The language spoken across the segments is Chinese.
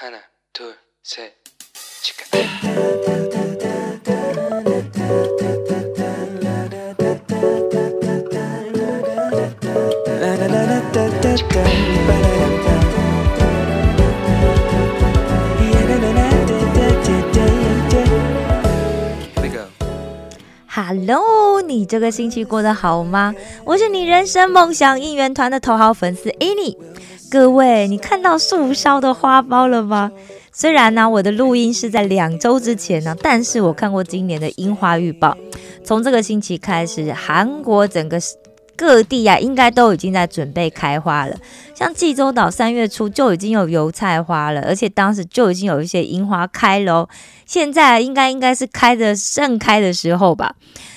하나, 둘, 셋, 치카. Here we go. Hello，你这个星期过得好吗？我是你人生梦想应援团的头号粉丝 Annie。 各位，你看到树梢的花苞了吗？虽然呢，我的录音是在两周之前呢，但是我看过今年的樱花预报。从这个星期开始，韩国整个各地啊，应该都已经在准备开花了。像济州岛三月初就已经有油菜花了，而且当时就已经有一些樱花开喽。现在应该应该是开的盛开的时候吧。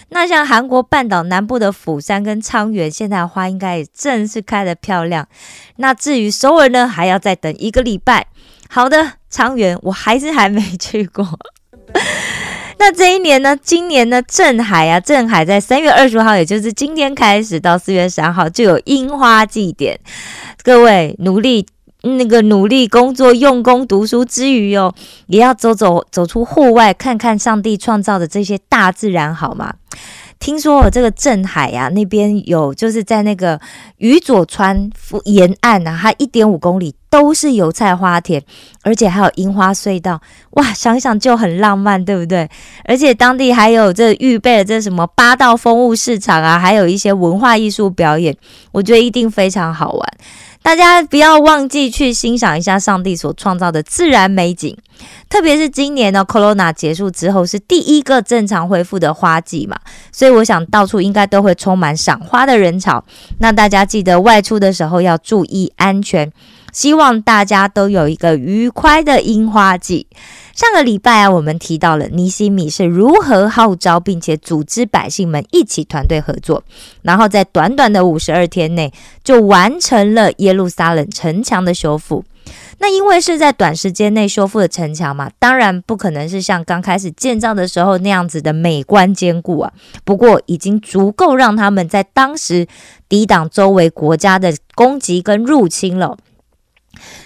那像韩国半岛南部的釜山跟昌原，现在花应该也正是开的漂亮。那至于首尔呢，还要再等一个礼拜。好的，昌原我还是还没去过。那这一年呢？今年呢？镇海啊，镇海在三月二十号，也就是今天开始到四月三号就有樱花祭典。各位努力那个努力工作、用功读书之余哦，也要走走走出户外，看看上帝创造的这些大自然，好吗？听说我这个镇海呀、那边有就是在那个宇佐川沿岸啊，它一点五公里都是油菜花田，而且还有樱花隧道，哇，想想就很浪漫，对不对？而且当地还有这预备了这什么八道风物市场啊，还有一些文化艺术表演，我觉得一定非常好玩。大家不要忘记去欣赏一下上帝所创造的自然美景，特别是今年呢，Corona 结束之后是第一个正常恢复的花季嘛，所以我想到处应该都会充满赏花的人潮。那大家记得外出的时候要注意安全，希望大家都有一个愉快的樱花季。上个礼拜啊，我们提到了尼西米是如何号召并且组织百姓们一起团队合作，然后在短短的五十二天内就完成了耶路撒冷城墙的修复。那因为是在短时间内修复的城墙嘛，当然不可能是像刚开始建造的时候那样子的美观坚固啊。不过已经足够让他们在当时抵挡周围国家的攻击跟入侵了。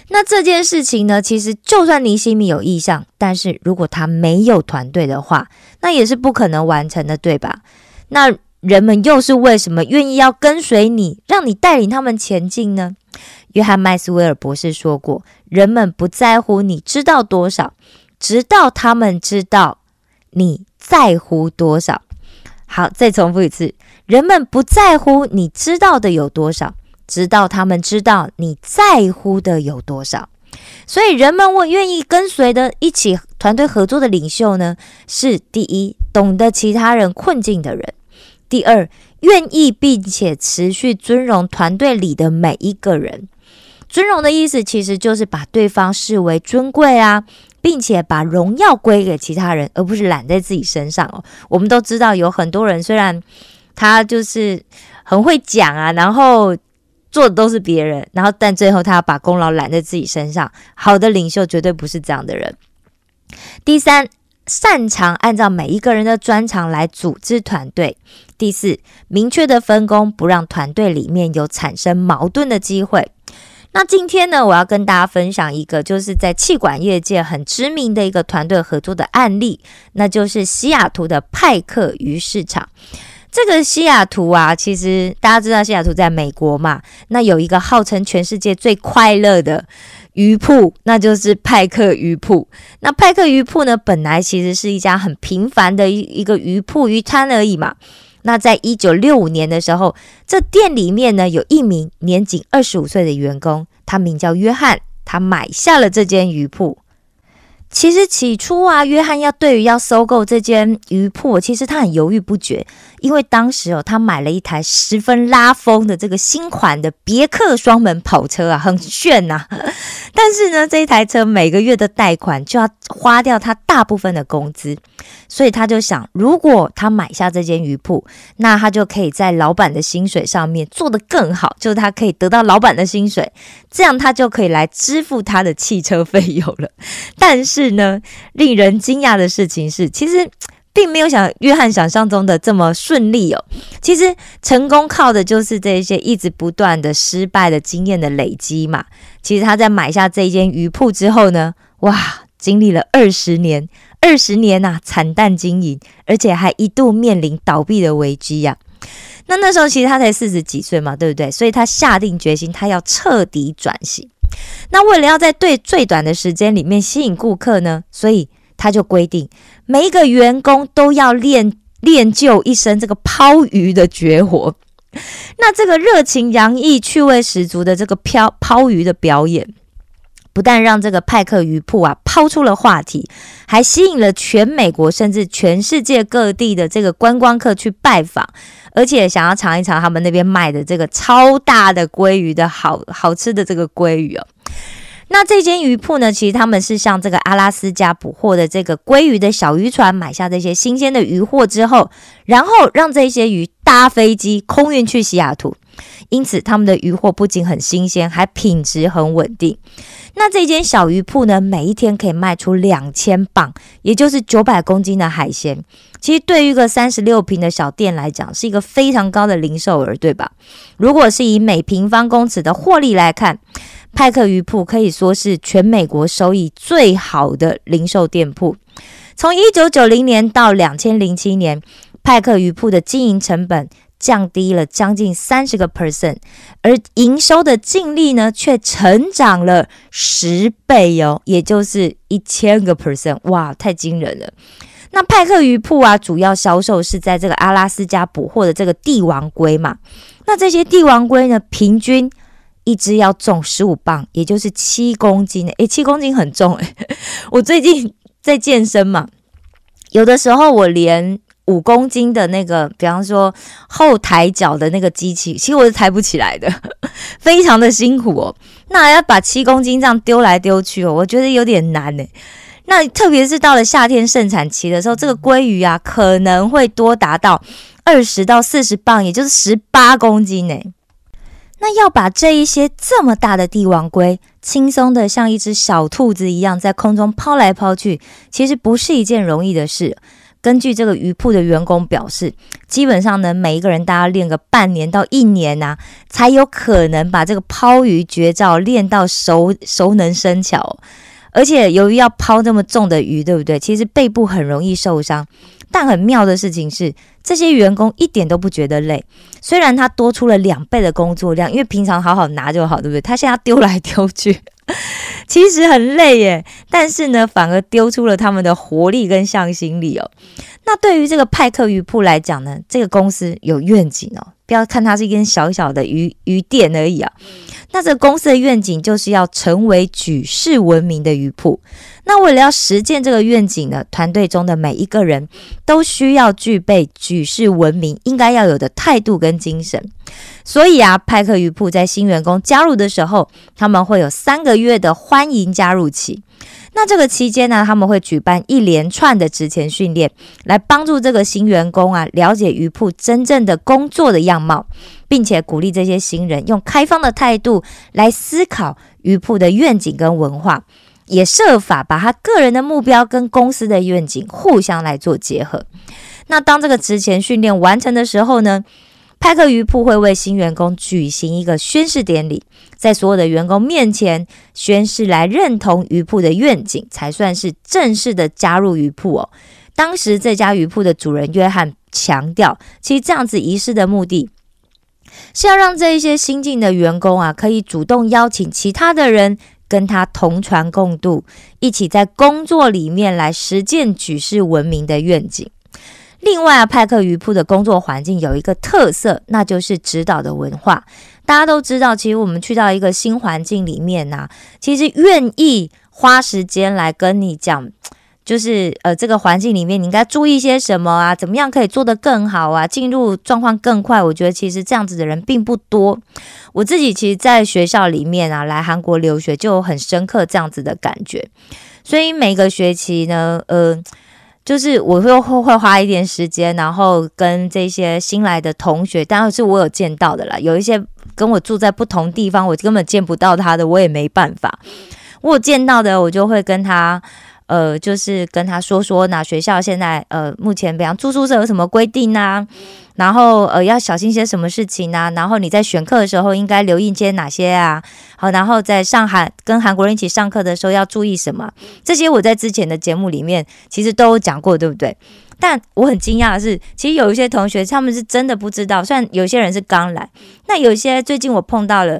那这件事情呢，其实就算尼西米有意向，但是如果他没有团队的话，那也是不可能完成的，对吧？那人们又是为什么愿意要跟随你，让你带领他们前进呢？约翰麦斯威尔博士说过：“人们不在乎你知道多少，直到他们知道你在乎多少。”好，再重复一次：人们不在乎你知道的有多少。直到他们知道你在乎的有多少，所以人们我愿意跟随的一起团队合作的领袖呢，是第一懂得其他人困境的人；第二愿意并且持续尊荣团队里的每一个人。尊荣的意思其实就是把对方视为尊贵啊，并且把荣耀归给其他人，而不是揽在自己身上哦。我们都知道有很多人虽然他就是很会讲啊，然后。做的都是别人，然后但最后他要把功劳揽在自己身上。好的领袖绝对不是这样的人。第三，擅长按照每一个人的专长来组织团队。第四，明确的分工，不让团队里面有产生矛盾的机会。那今天呢，我要跟大家分享一个就是在气管业界很知名的一个团队合作的案例，那就是西雅图的派克鱼市场。这个西雅图啊，其实大家知道西雅图在美国嘛，那有一个号称全世界最快乐的鱼铺，那就是派克鱼铺。那派克鱼铺呢，本来其实是一家很平凡的一一个鱼铺鱼摊而已嘛。那在一九六五年的时候，这店里面呢有一名年仅二十五岁的员工，他名叫约翰，他买下了这间鱼铺。其实起初啊，约翰要对于要收购这间鱼铺，其实他很犹豫不决，因为当时哦，他买了一台十分拉风的这个新款的别克双门跑车啊，很炫呐。但是呢，这一台车每个月的贷款就要花掉他大部分的工资，所以他就想，如果他买下这间鱼铺，那他就可以在老板的薪水上面做得更好，就是他可以得到老板的薪水，这样他就可以来支付他的汽车费用了。但是呢，令人惊讶的事情是，其实并没有想约翰想象中的这么顺利哦。其实成功靠的就是这些一直不断的失败的经验的累积嘛。其实他在买下这间鱼铺之后呢，哇，经历了二十年，二十年呐惨淡经营，而且还一度面临倒闭的危机呀。那那时候其实他才四十几岁嘛，对不对？所以他下定决心，他要彻底转型。那为了要在对最短的时间里面吸引顾客呢，所以他就规定每一个员工都要练练就一身这个抛鱼的绝活。那这个热情洋溢、趣味十足的这个漂抛鱼的表演。不但让这个派克鱼铺啊抛出了话题，还吸引了全美国甚至全世界各地的这个观光客去拜访，而且想要尝一尝他们那边卖的这个超大的鲑鱼的好好吃的这个鲑鱼哦。那这间鱼铺呢，其实他们是向这个阿拉斯加捕获的这个鲑鱼的小渔船买下这些新鲜的鱼货之后，然后让这些鱼搭飞机空运去西雅图。因此，他们的鱼货不仅很新鲜，还品质很稳定。那这间小鱼铺呢，每一天可以卖出两千磅，也就是九百公斤的海鲜。其实，对于一个三十六平的小店来讲，是一个非常高的零售额，对吧？如果是以每平方公尺的获利来看，派克鱼铺可以说是全美国收益最好的零售店铺。从一九九零年到两千零七年，派克鱼铺的经营成本。降低了将近三十个 percent，而营收的净利呢，却成长了十倍哦，也就是一千个 percent，哇，太惊人了！那派克鱼铺啊，主要销售是在这个阿拉斯加捕获的这个帝王龟嘛，那这些帝王龟呢，平均一只要重十五磅，也就是七公斤诶，七公斤很重诶。我最近在健身嘛，有的时候我连。五公斤的那个，比方说后抬脚的那个机器，其实我是抬不起来的，非常的辛苦哦。那要把七公斤这样丢来丢去哦，我觉得有点难呢。那特别是到了夏天盛产期的时候，这个鲑鱼啊可能会多达到二十到四十磅，也就是十八公斤呢。那要把这一些这么大的帝王龟轻松的像一只小兔子一样在空中抛来抛去，其实不是一件容易的事。根据这个鱼铺的员工表示，基本上呢，每一个人大家练个半年到一年呐，才有可能把这个抛鱼绝招练到熟熟能生巧。而且由于要抛这么重的鱼，对不对？其实背部很容易受伤。但很妙的事情是，这些员工一点都不觉得累。虽然他多出了两倍的工作量，因为平常好好拿就好，对不对？他现在丢来丢去。其实很累耶，但是呢，反而丢出了他们的活力跟向心力哦。那对于这个派克鱼铺来讲呢，这个公司有愿景哦。不要看它是一间小小的鱼鱼店而已啊。那这公司的愿景就是要成为举世闻名的鱼铺。那为了要实践这个愿景呢，团队中的每一个人都需要具备举世闻名应该要有的态度跟精神。所以啊，派克鱼铺在新员工加入的时候，他们会有三个月的欢迎加入期。那这个期间呢，他们会举办一连串的职前训练，来帮助这个新员工啊了解鱼铺真正的工作的样貌，并且鼓励这些新人用开放的态度来思考鱼铺的愿景跟文化，也设法把他个人的目标跟公司的愿景互相来做结合。那当这个职前训练完成的时候呢？派克鱼铺会为新员工举行一个宣誓典礼，在所有的员工面前宣誓来认同鱼铺的愿景，才算是正式的加入鱼铺哦。当时这家鱼铺的主人约翰强调，其实这样子仪式的目的是要让这一些新进的员工啊，可以主动邀请其他的人跟他同船共渡，一起在工作里面来实践举世闻名的愿景。另外啊，派克鱼铺的工作环境有一个特色，那就是指导的文化。大家都知道，其实我们去到一个新环境里面呢，其实愿意花时间来跟你讲，就是呃，这个环境里面你应该注意些什么啊？怎么样可以做得更好啊？进入状况更快。我觉得其实这样子的人并不多。我自己其实在学校里面啊，来韩国留学就很深刻这样子的感觉。所以每个学期呢，呃。就是我会会会花一点时间，然后跟这些新来的同学，当然是我有见到的啦。有一些跟我住在不同地方，我根本见不到他的，我也没办法。我见到的，我就会跟他呃，就是跟他说说，那学校现在呃，目前比方住宿舍有什么规定啊？然后呃，要小心些什么事情啊？然后你在选课的时候应该留意些哪些啊？好，然后在上海跟韩国人一起上课的时候要注意什么？这些我在之前的节目里面其实都有讲过，对不对？但我很惊讶的是，其实有一些同学他们是真的不知道，虽然有些人是刚来，那有些最近我碰到了。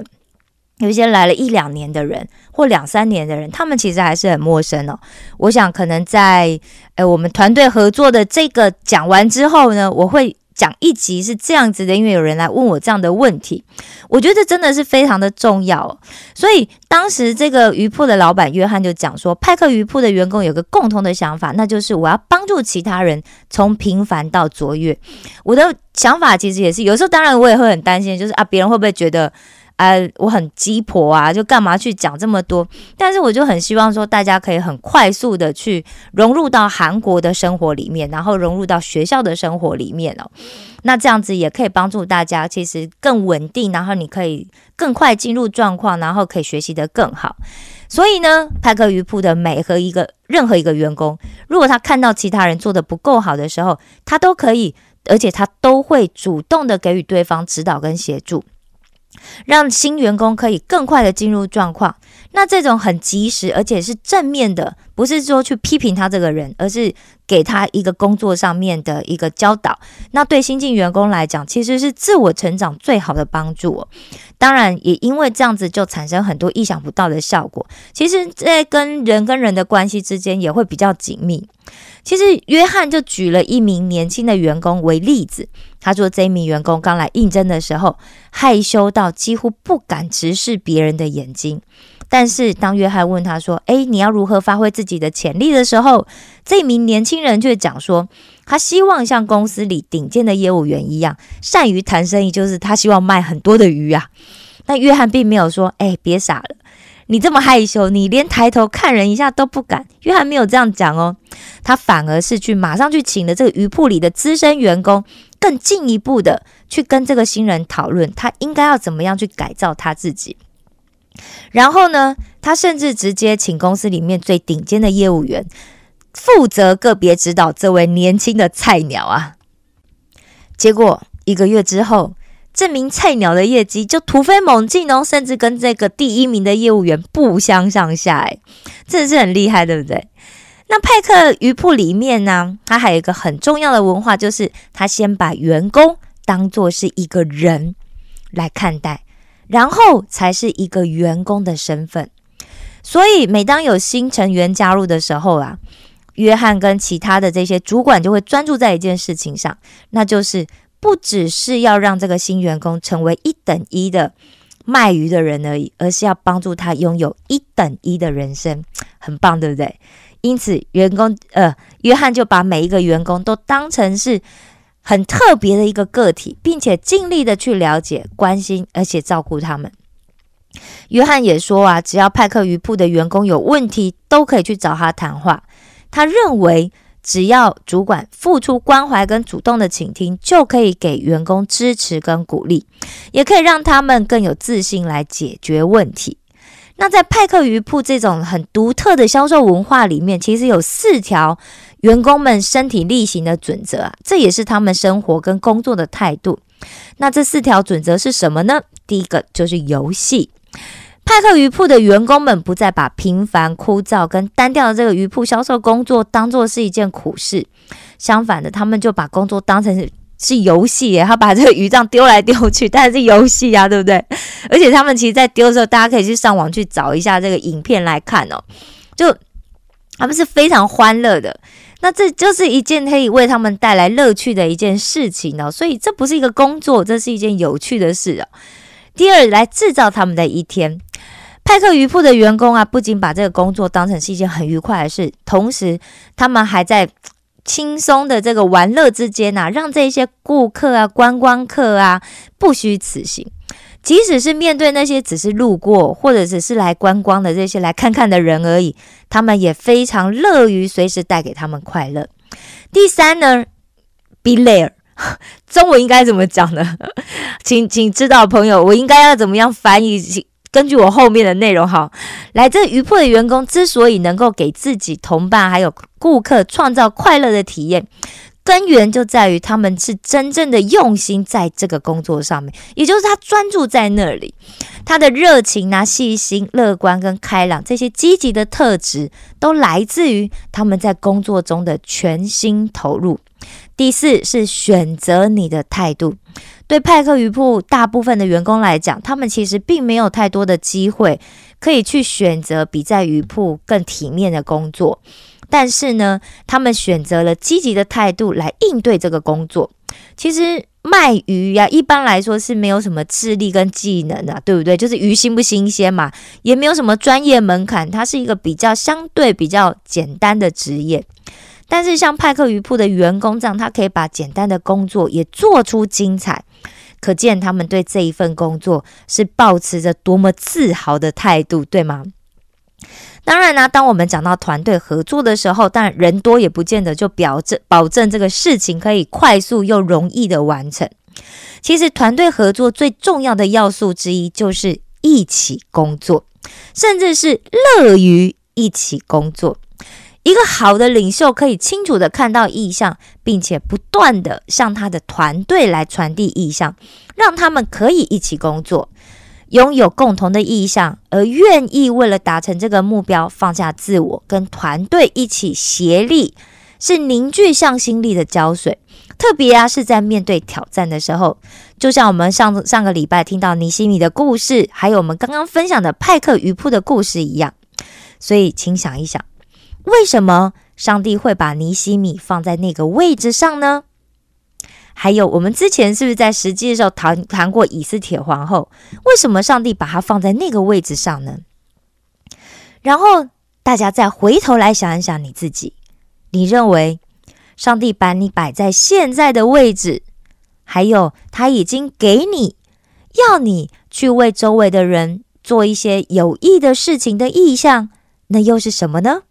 有一些来了一两年的人，或两三年的人，他们其实还是很陌生哦。我想可能在呃我们团队合作的这个讲完之后呢，我会讲一集是这样子的，因为有人来问我这样的问题，我觉得真的是非常的重要。所以当时这个鱼铺的老板约翰就讲说，派克鱼铺的员工有个共同的想法，那就是我要帮助其他人从平凡到卓越。我的想法其实也是，有时候当然我也会很担心，就是啊别人会不会觉得。呃，我很鸡婆啊，就干嘛去讲这么多？但是我就很希望说，大家可以很快速的去融入到韩国的生活里面，然后融入到学校的生活里面哦。那这样子也可以帮助大家，其实更稳定，然后你可以更快进入状况，然后可以学习的更好。所以呢，派克鱼铺的每和一个任何一个员工，如果他看到其他人做的不够好的时候，他都可以，而且他都会主动的给予对方指导跟协助。让新员工可以更快的进入状况，那这种很及时，而且是正面的，不是说去批评他这个人，而是给他一个工作上面的一个教导。那对新进员工来讲，其实是自我成长最好的帮助。当然，也因为这样子就产生很多意想不到的效果。其实，在跟人跟人的关系之间也会比较紧密。其实，约翰就举了一名年轻的员工为例子。他说，这名员工刚来应征的时候，害羞到几乎不敢直视别人的眼睛。但是，当约翰问他说：“诶，你要如何发挥自己的潜力的时候，这名年轻人却讲说，他希望像公司里顶尖的业务员一样，善于谈生意，就是他希望卖很多的鱼啊。”但约翰并没有说：“诶，别傻了。”你这么害羞，你连抬头看人一下都不敢。约翰没有这样讲哦，他反而是去马上去请了这个鱼铺里的资深员工，更进一步的去跟这个新人讨论他应该要怎么样去改造他自己。然后呢，他甚至直接请公司里面最顶尖的业务员负责个别指导这位年轻的菜鸟啊。结果一个月之后。这名菜鸟的业绩就突飞猛进哦，甚至跟这个第一名的业务员不相上下，哎，真的是很厉害，对不对？那派克鱼铺里面呢，它还有一个很重要的文化，就是他先把员工当做是一个人来看待，然后才是一个员工的身份。所以每当有新成员加入的时候啊，约翰跟其他的这些主管就会专注在一件事情上，那就是。不只是要让这个新员工成为一等一的卖鱼的人而已，而是要帮助他拥有一等一的人生，很棒，对不对？因此，员工呃，约翰就把每一个员工都当成是很特别的一个个体，并且尽力的去了解、关心，而且照顾他们。约翰也说啊，只要派克鱼铺的员工有问题，都可以去找他谈话。他认为。只要主管付出关怀跟主动的倾听，就可以给员工支持跟鼓励，也可以让他们更有自信来解决问题。那在派克鱼铺这种很独特的销售文化里面，其实有四条员工们身体力行的准则啊，这也是他们生活跟工作的态度。那这四条准则是什么呢？第一个就是游戏。派克鱼铺的员工们不再把平凡、枯燥跟单调的这个鱼铺销售工作当做是一件苦事，相反的，他们就把工作当成是是游戏耶。他把这个鱼这样丢来丢去，但是游戏呀，对不对？而且他们其实，在丢的时候，大家可以去上网去找一下这个影片来看哦。就他们是非常欢乐的，那这就是一件可以为他们带来乐趣的一件事情哦。所以这不是一个工作，这是一件有趣的事哦。第二，来制造他们的一天。派克鱼铺的员工啊，不仅把这个工作当成是一件很愉快的事，同时他们还在轻松的这个玩乐之间呐，让这些顾客啊、观光客啊不虚此行。即使是面对那些只是路过或者只是来观光的这些来看看的人而已，他们也非常乐于随时带给他们快乐。第三呢，be there。中文应该怎么讲呢？请请知道朋友，我应该要怎么样翻译？根据我后面的内容哈，来这鱼铺的员工之所以能够给自己同伴还有顾客创造快乐的体验。根源就在于他们是真正的用心在这个工作上面，也就是他专注在那里，他的热情啊、细心、乐观跟开朗这些积极的特质，都来自于他们在工作中的全心投入。第四是选择你的态度，对派克鱼铺大部分的员工来讲，他们其实并没有太多的机会可以去选择比在鱼铺更体面的工作。但是呢，他们选择了积极的态度来应对这个工作。其实卖鱼呀，一般来说是没有什么智力跟技能的，对不对？就是鱼新不新鲜嘛，也没有什么专业门槛，它是一个比较相对比较简单的职业。但是像派克鱼铺的员工这样，他可以把简单的工作也做出精彩，可见他们对这一份工作是保持着多么自豪的态度，对吗？当然呢，当我们讲到团队合作的时候，当然人多也不见得就保证保证这个事情可以快速又容易的完成。其实团队合作最重要的要素之一就是一起工作，甚至是乐于一起工作。一个好的领袖可以清楚的看到意向，并且不断的向他的团队来传递意向，让他们可以一起工作。拥有共同的意向，而愿意为了达成这个目标放下自我，跟团队一起协力，是凝聚向心力的胶水。特别啊，是在面对挑战的时候，就像我们上上个礼拜听到尼西米的故事，还有我们刚刚分享的派克鱼铺的故事一样。所以，请想一想，为什么上帝会把尼西米放在那个位置上呢？还有，我们之前是不是在实际的时候谈谈过以斯铁皇后？为什么上帝把她放在那个位置上呢？然后大家再回头来想一想你自己，你认为上帝把你摆在现在的位置，还有他已经给你要你去为周围的人做一些有益的事情的意向，那又是什么呢？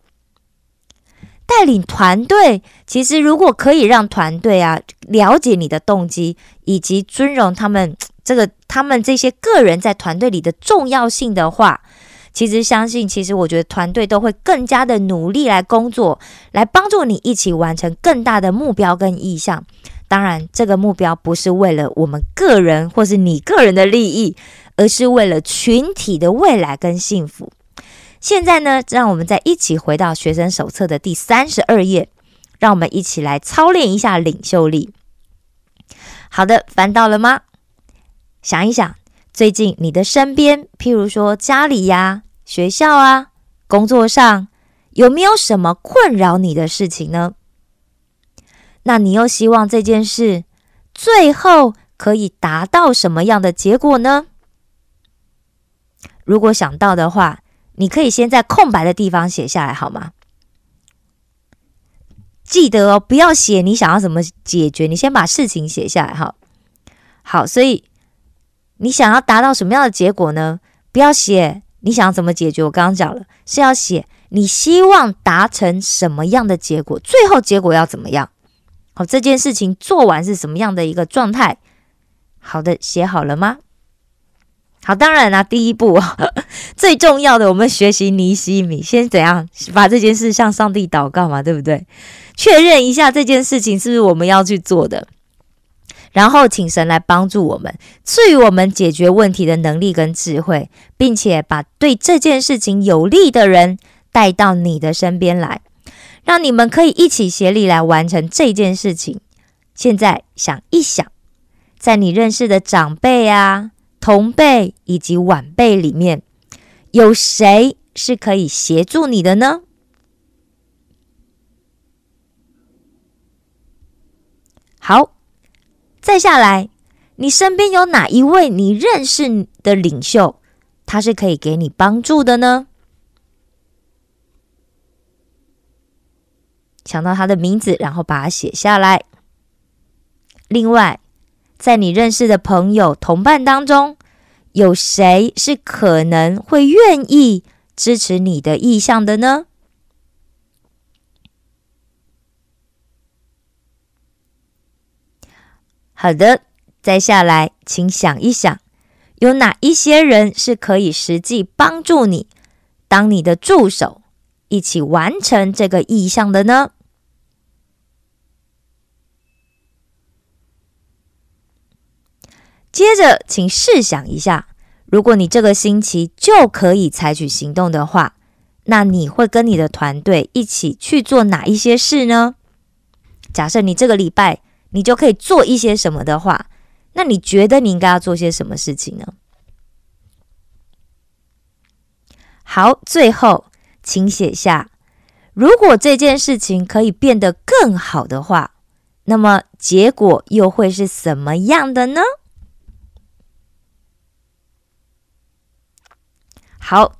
带领团队，其实如果可以让团队啊了解你的动机，以及尊荣他们这个他们这些个人在团队里的重要性的话，其实相信，其实我觉得团队都会更加的努力来工作，来帮助你一起完成更大的目标跟意向。当然，这个目标不是为了我们个人或是你个人的利益，而是为了群体的未来跟幸福。现在呢，让我们再一起回到学生手册的第三十二页，让我们一起来操练一下领袖力。好的，翻到了吗？想一想，最近你的身边，譬如说家里呀、学校啊、工作上，有没有什么困扰你的事情呢？那你又希望这件事最后可以达到什么样的结果呢？如果想到的话。你可以先在空白的地方写下来，好吗？记得哦，不要写你想要怎么解决，你先把事情写下来，哈。好，所以你想要达到什么样的结果呢？不要写你想要怎么解决，我刚刚讲了，是要写你希望达成什么样的结果，最后结果要怎么样？好，这件事情做完是什么样的一个状态？好的，写好了吗？好，当然啦，第一步 最重要的，我们学习尼西米，先怎样把这件事向上帝祷告嘛，对不对？确认一下这件事情是不是我们要去做的，然后请神来帮助我们，赐予我们解决问题的能力跟智慧，并且把对这件事情有利的人带到你的身边来，让你们可以一起协力来完成这件事情。现在想一想，在你认识的长辈啊。同辈以及晚辈里面，有谁是可以协助你的呢？好，再下来，你身边有哪一位你认识的领袖，他是可以给你帮助的呢？想到他的名字，然后把它写下来。另外。在你认识的朋友、同伴当中，有谁是可能会愿意支持你的意向的呢？好的，再下来，请想一想，有哪一些人是可以实际帮助你，当你的助手，一起完成这个意向的呢？接着，请试想一下，如果你这个星期就可以采取行动的话，那你会跟你的团队一起去做哪一些事呢？假设你这个礼拜你就可以做一些什么的话，那你觉得你应该要做些什么事情呢？好，最后请写下，如果这件事情可以变得更好的话，那么结果又会是什么样的呢？好，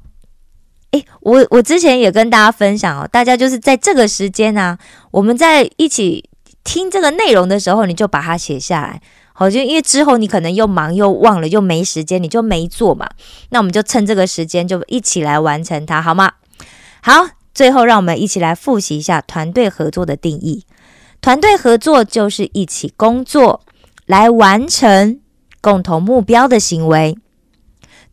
诶，我我之前也跟大家分享哦，大家就是在这个时间呢，我们在一起听这个内容的时候，你就把它写下来。好，就因为之后你可能又忙又忘了又没时间，你就没做嘛。那我们就趁这个时间就一起来完成它，好吗？好，最后让我们一起来复习一下团队合作的定义。团队合作就是一起工作来完成共同目标的行为。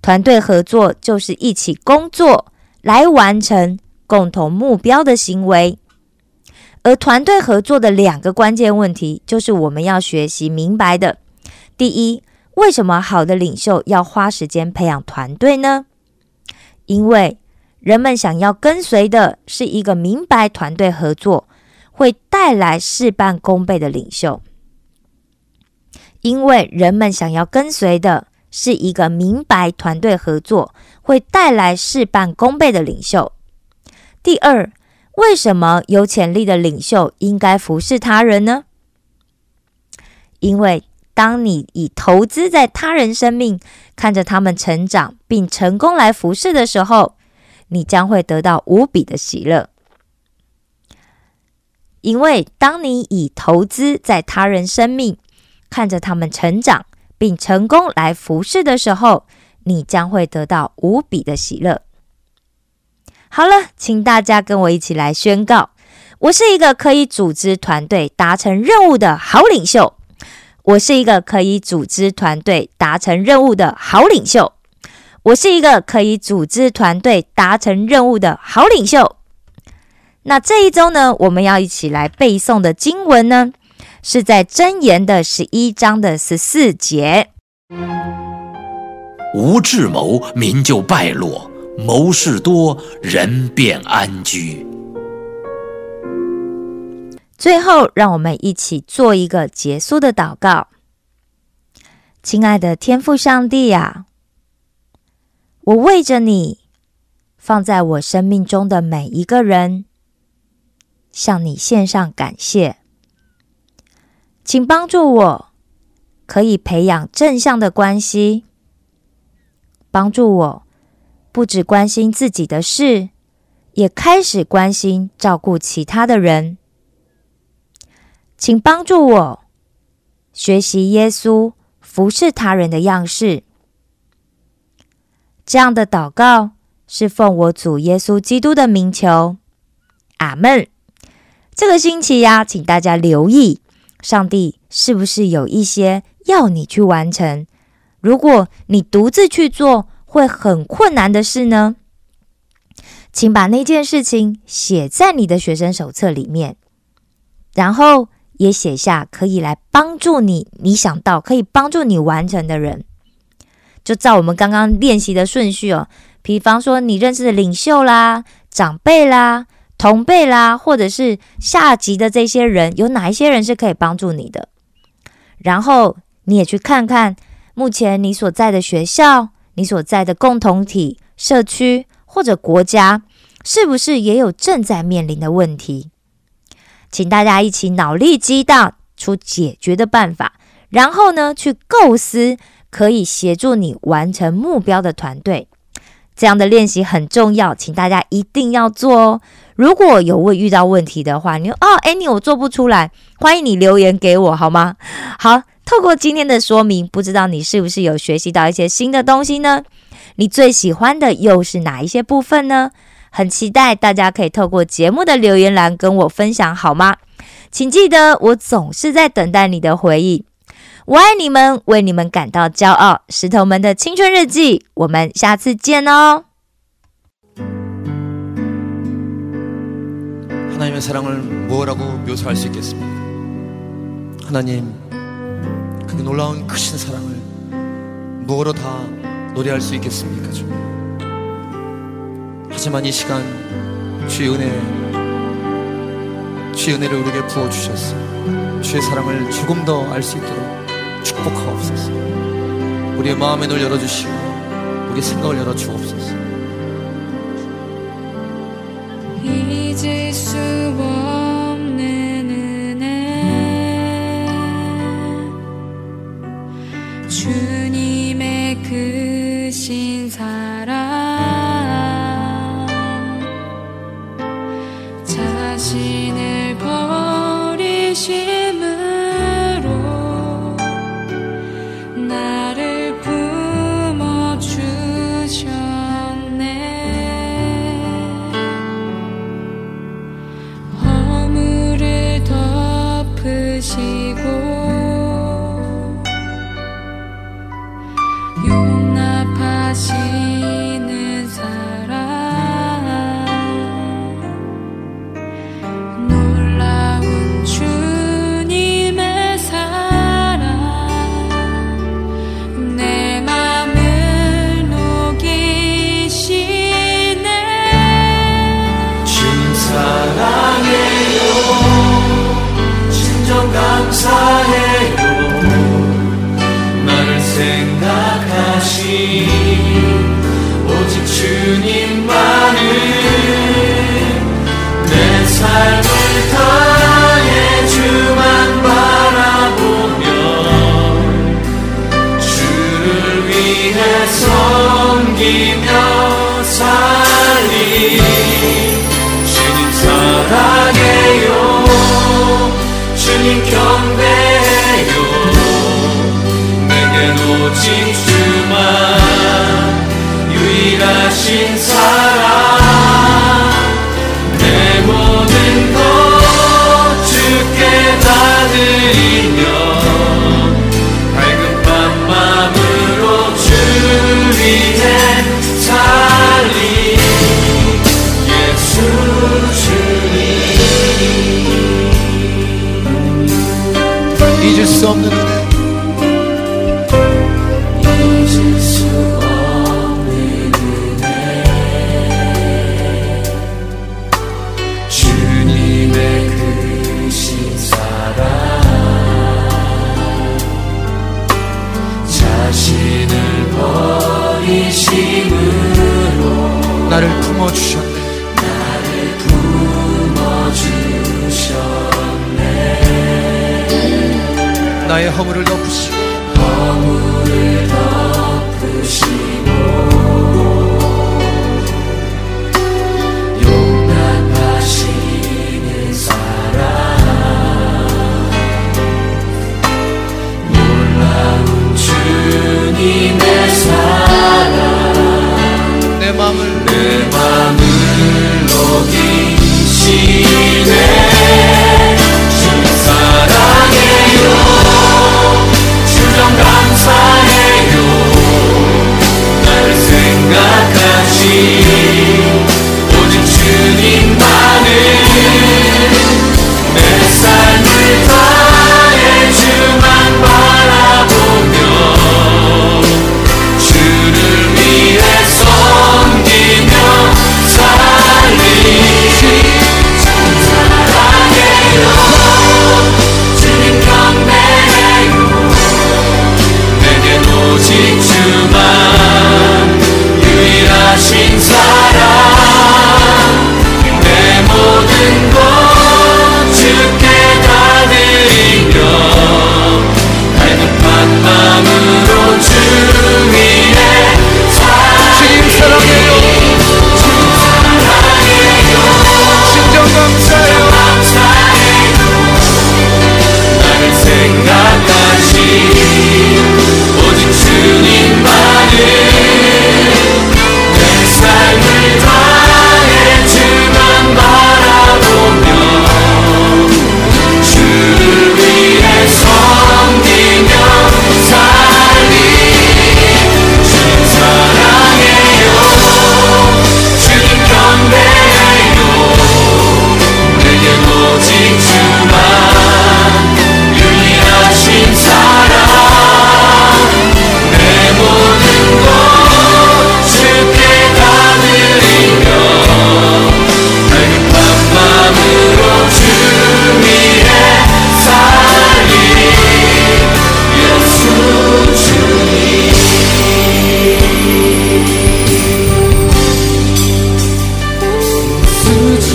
团队合作就是一起工作来完成共同目标的行为，而团队合作的两个关键问题，就是我们要学习明白的。第一，为什么好的领袖要花时间培养团队呢？因为人们想要跟随的是一个明白团队合作会带来事半功倍的领袖。因为人们想要跟随的。是一个明白团队合作会带来事半功倍的领袖。第二，为什么有潜力的领袖应该服侍他人呢？因为当你以投资在他人生命，看着他们成长并成功来服侍的时候，你将会得到无比的喜乐。因为当你以投资在他人生命，看着他们成长。并成功来服侍的时候，你将会得到无比的喜乐。好了，请大家跟我一起来宣告：我是一个可以组织团队达成任务的好领袖。我是一个可以组织团队达成任务的好领袖。我是一个可以组织团队达成任务的好领袖。那这一周呢，我们要一起来背诵的经文呢？是在箴言的十一章的十四节。无智谋，民就败落；谋事多，人便安居。最后，让我们一起做一个结束的祷告。亲爱的天父上帝呀，我为着你放在我生命中的每一个人，向你献上感谢。请帮助我，可以培养正向的关系。帮助我，不只关心自己的事，也开始关心照顾其他的人。请帮助我，学习耶稣服侍他人的样式。这样的祷告是奉我主耶稣基督的名求。阿门。这个星期呀，请大家留意。上帝是不是有一些要你去完成？如果你独自去做会很困难的事呢？请把那件事情写在你的学生手册里面，然后也写下可以来帮助你、你想到可以帮助你完成的人。就照我们刚刚练习的顺序哦，比方说你认识的领袖啦、长辈啦。同辈啦，或者是下级的这些人，有哪一些人是可以帮助你的？然后你也去看看，目前你所在的学校、你所在的共同体、社区或者国家，是不是也有正在面临的问题？请大家一起脑力激荡出解决的办法，然后呢，去构思可以协助你完成目标的团队。这样的练习很重要，请大家一定要做哦。如果有问遇到问题的话，你说哦，Annie，我做不出来，欢迎你留言给我好吗？好，透过今天的说明，不知道你是不是有学习到一些新的东西呢？你最喜欢的又是哪一些部分呢？很期待大家可以透过节目的留言栏跟我分享好吗？请记得，我总是在等待你的回应。我爱你们，为你们感到骄傲。石头们的青春日记，我们下次见哦。 하나님의 사랑을 뭐라고 묘사할 수 있겠습니까? 하나님, 그 놀라운 크신 사랑을 뭐로 다 노래할 수 있겠습니까, 주? 하지만 이 시간 주의 은혜, 주의 은혜를 우리에게 부어 주셨어. 주의 사랑을 조금 더 알 수 있도록 축복하옵소서. 우리의 마음의 눈을 열어주시고 우리 생각을 열어 주옵소서.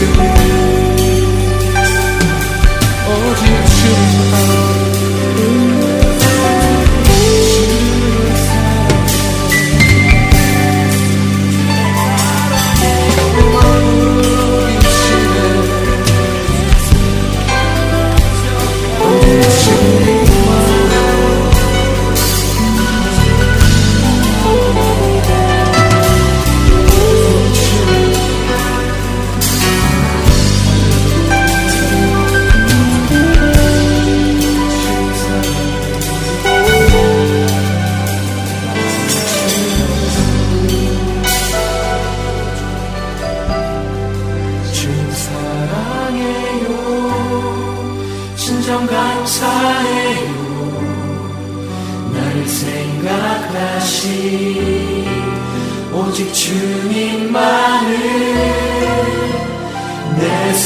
to you.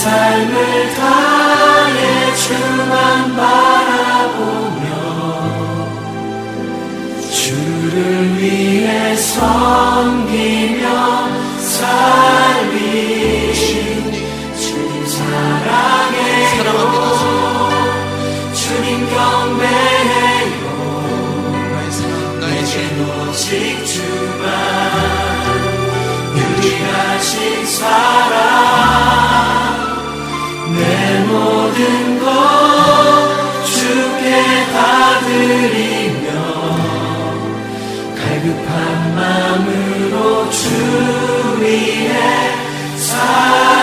삶을 다해 주만 바라보며 주를 위해 섬기며 살리 주님 사랑해 사랑합니다 주님 경배해요. 나의 이젠 오직 주만 유일하신 사랑. 내 주께 다 드리며 갈급한 마음으로 주위에 살